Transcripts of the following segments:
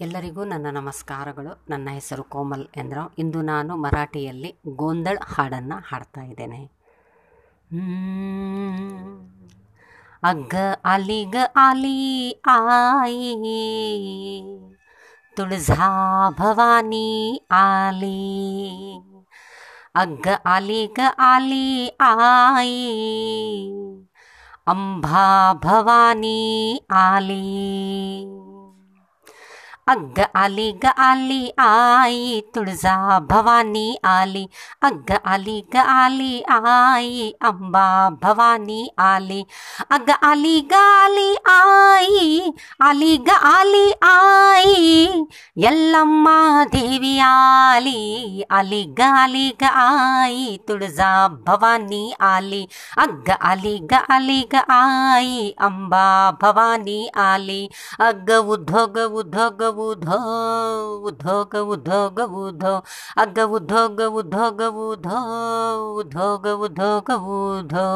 ಎಲ್ಲರಿಗೂ ನನ್ನ ನಮಸ್ಕಾರಗಳು. ನನ್ನ ಹೆಸರು ಕೋಮಲ್ ಎಂದ್ರ. ಇಂದು ನಾನು ಮರಾಠಿಯಲ್ಲಿ ಗೋಂದಳ್ ಹಾಡನ್ನು ಹಾಡ್ತಾ ಇದ್ದೇನೆ. ಅಗ್ಗ ಅಲಿಗ ಅಲಿ ಆಯಿ. ತುಳಜಾ ಭವಾನಿ ಆಲಿ. ಅಗ್ಗ ಅಲಿಗ ಆಲಿ ಆಯಿ. ಅಂಬಾ ಭವಾನಿ ಆಲಿ. अग्ग आली ग आली आई तुळजा भवानी आली. अग्ग आली ग आली आई अंबा भवानी आली. अग्ग आली ग आली आई आली ग आली आई. यल्लम्मा देवी आली आली ग आली ग आई तुळजा भवानी आली. अग्ग आली ग आली ग आई अंबा भवानी आली. अग्ग उद्धो ग उद्धो ग उधो उधो ग उधो ग उधो अग्ग उध ग उधो ग उधो ग उधो ग उधो।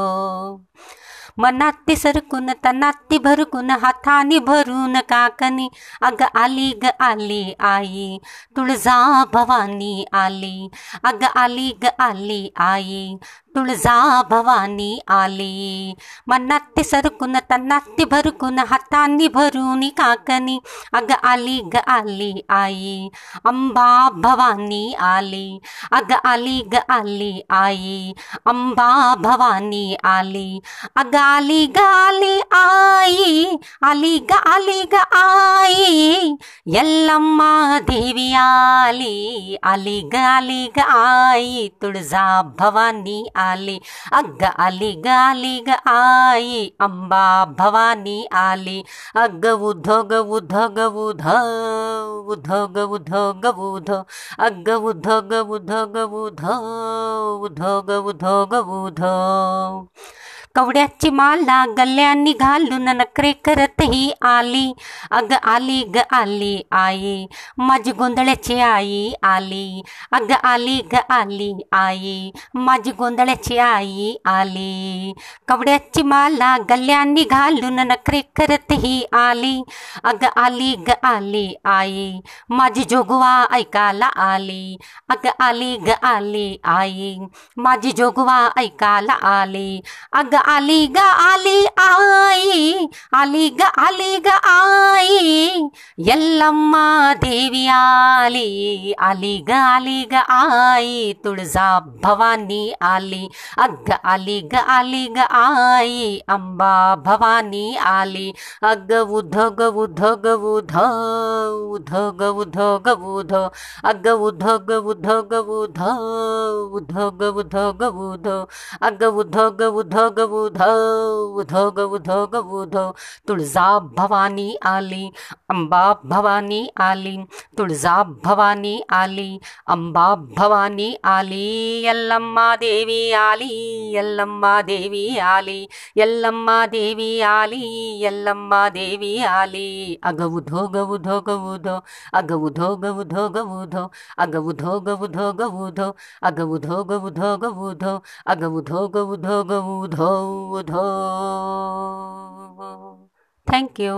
मनाती सरकून तनाती भरकून हाताने भरून काकनी अग आली ग आली आई तुळजा भवानी आली अग आली ग आली आई तुळजा भवानी आली. मनाती सरकून तनाती भरकून हातानी भरून काकनी अग आली ग आली आई. अंबा भवानी आली. अग आली ग आली आई. अंबा भवानी आली. अग आली ग आली आई. आली ग आली ग आई. यल्लम्म देवी आली आली ग आली ग आई तुळजा भवानी आली अग्ग आली ग आली ग आई अंबा भवानी आली अग्ग उधो ग उधो ग उधो उधो ग उधो ग उधो अग्ग उधो ग उधो ग उधो उधो ग उधो ग उधो कवड्याची माला गल्ल्यांनी घालून नखरे करत ही आली. अग आली ग आली आई. माझी गोंधळ्याची आई आली. अग आली ग आली आई. माझी गोंधळ्याची आई आली. कवड्याची माला गल्ल्यांनी घालून नखरे करत ही आली. अग आली ग आली आई. माझी जोगवा ऐकायला आली. अग आली ग आली आई. माझी जोगवा ऐकायला आली. अग आली ग आली आई आली ग आली ग आई यल्लम्मा देवी आली आली ग आली ग आई तुळजा भवानी आली अग्ग आली ग आली ग आई अंबा भवानी आली अग्ग उधो ग उध ग उधो उध ग उधो ग उध अग्ग उधो ग उधो ग उधो उध ग उधो ग उधो अग्ग उधो ग उधो ग उधो उधो ग उधो ग उधो तुळजा भवानी आली अंबा भवानी आली तुळजा भवानी आली अंबा भवानी आली यल्लम्मा देवी आली यल्लम्मा देवी आली यल्लम्मा देवी आली यल्लम्मा देवी आली। अग उधो ग उधो ग उधो अग उधो ग उधो ग उधो अग उधो ग उधो ग उधो अग उधो ग उधो ग उधो अग उधो ग उधो ग उधो उधो थँक्यू